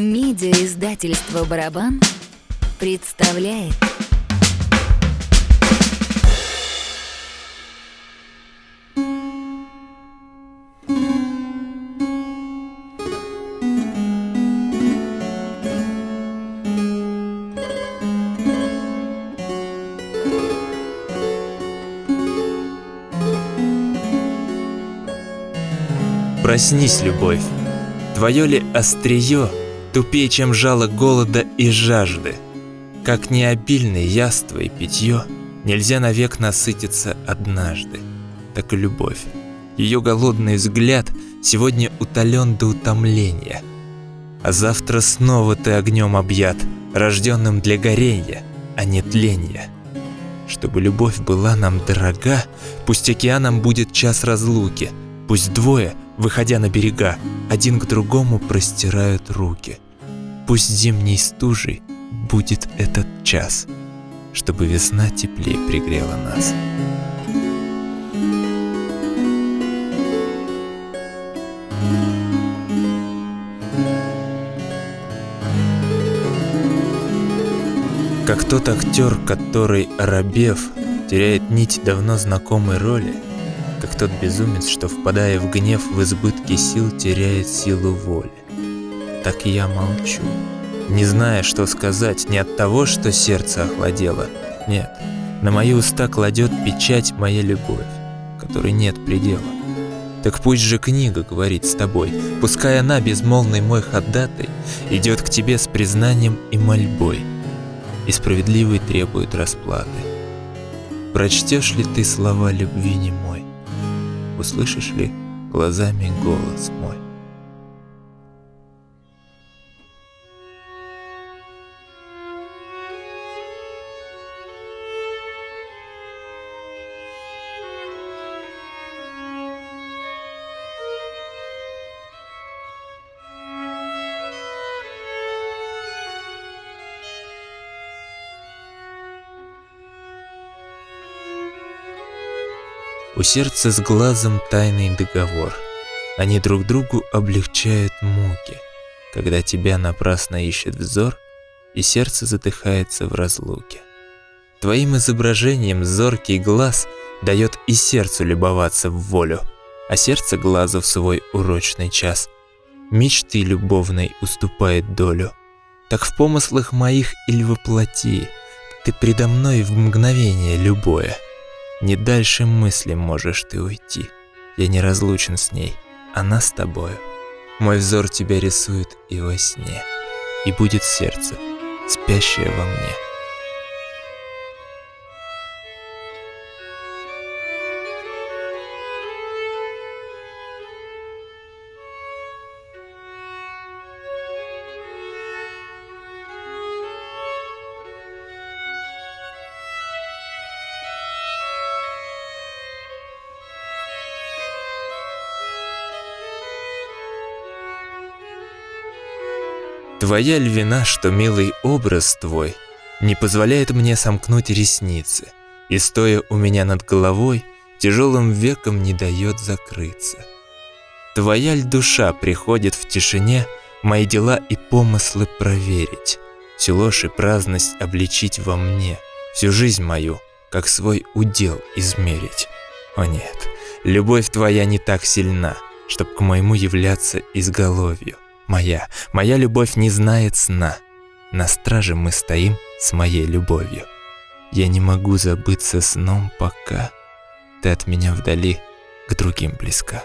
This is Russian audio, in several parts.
Медиа-издательство «Барабан» представляет. Проснись, любовь, твое ли острие Тупее, чем жало голода и жажды? Как необильный яство и питье Нельзя навек насытиться однажды, Так и любовь. Ее голодный взгляд Сегодня утолен до утомления, А завтра снова ты огнем объят, Рожденным для горения, а не тления. Чтобы любовь была нам дорога, Пусть океаном будет час разлуки, Пусть двое — выходя на берега, один к другому простирают руки. Пусть зимней стужей будет этот час, чтобы весна теплее пригрела нас. Как тот актер, который, оробев, теряет нить давно знакомой роли – как тот безумец, что, впадая в гнев, в избытке сил теряет силу воли. Так я молчу, не зная, что сказать, не от того, что сердце охладело, нет, на мои уста кладет печать моя любовь, которой нет предела. Так пусть же книга говорит с тобой, пускай она, безмолвный мой ходатай, идет к тебе с признанием и мольбой, и справедливый требует расплаты. Прочтешь ли ты слова любви не мой? Услышишь ли глазами голос мой. У сердца с глазом тайный договор. Они друг другу облегчают муки, когда тебя напрасно ищет взор, и сердце задыхается в разлуке. Твоим изображением зоркий глаз дает и сердцу любоваться в волю, а сердце глазу в свой урочный час мечты любовной уступает долю. Так в помыслах моих или воплоти ты предо мной в мгновение любое — не дальше мысли можешь ты уйти. Я не разлучен с ней, она с тобою. Мой взор тебя рисует и во сне, и будет сердце, спящее во мне. Твоя львина, что милый образ твой, Не позволяет мне сомкнуть ресницы, И, стоя у меня над головой, Тяжелым веком не дает закрыться. Твоя ль душа приходит в тишине Мои дела и помыслы проверить, Всю ложь и праздность обличить во мне, Всю жизнь мою, как свой удел измерить. О нет, любовь твоя не так сильна, Чтоб к моему являться изголовью. Моя, моя любовь не знает сна. На страже мы стоим с моей любовью. Я не могу забыться сном, пока ты от меня вдали к другим близка.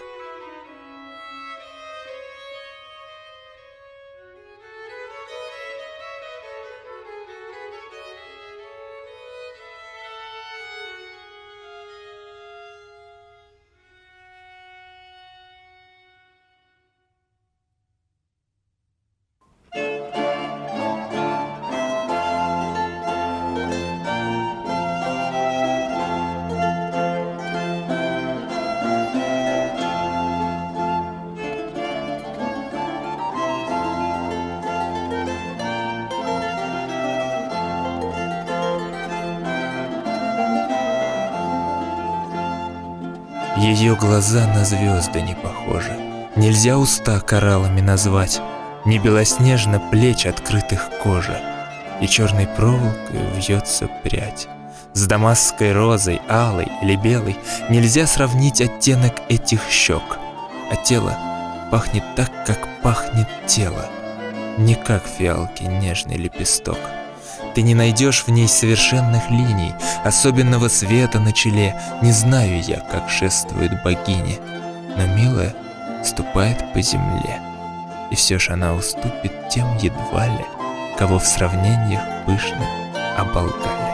Ее глаза на звезды не похожи. Нельзя уста кораллами назвать. Не белоснежно плеч открытых кожа, И черной проволокой вьется прядь. С дамасской розой, алой или белой Нельзя сравнить оттенок этих щек, А тело пахнет так, как пахнет тело, Не как фиалки нежный лепесток. Ты не найдешь в ней совершенных линий, особенного света на челе. Не знаю я, как шествует богиня, но милая ступает по земле. И все ж она уступит тем едва ли, кого в сравнениях пышных оболгали.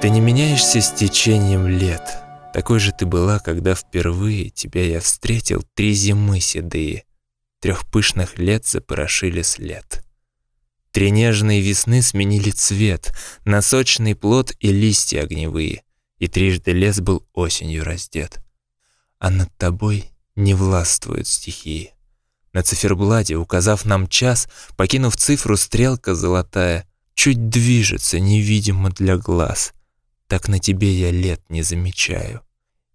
Ты не меняешься с течением лет. Такой же ты была, когда впервые тебя я встретил три зимы седые. Трех пышных лет запорошили след. Три нежные весны сменили цвет на сочный плод и листья огневые, и трижды лес был осенью раздет. А над тобой не властвуют стихии. На циферблате, указав нам час, покинув цифру, стрелка золотая, чуть движется невидимо для глаз — так на тебе я лет не замечаю.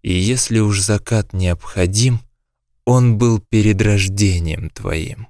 И если уж закат необходим, он был перед рождением твоим.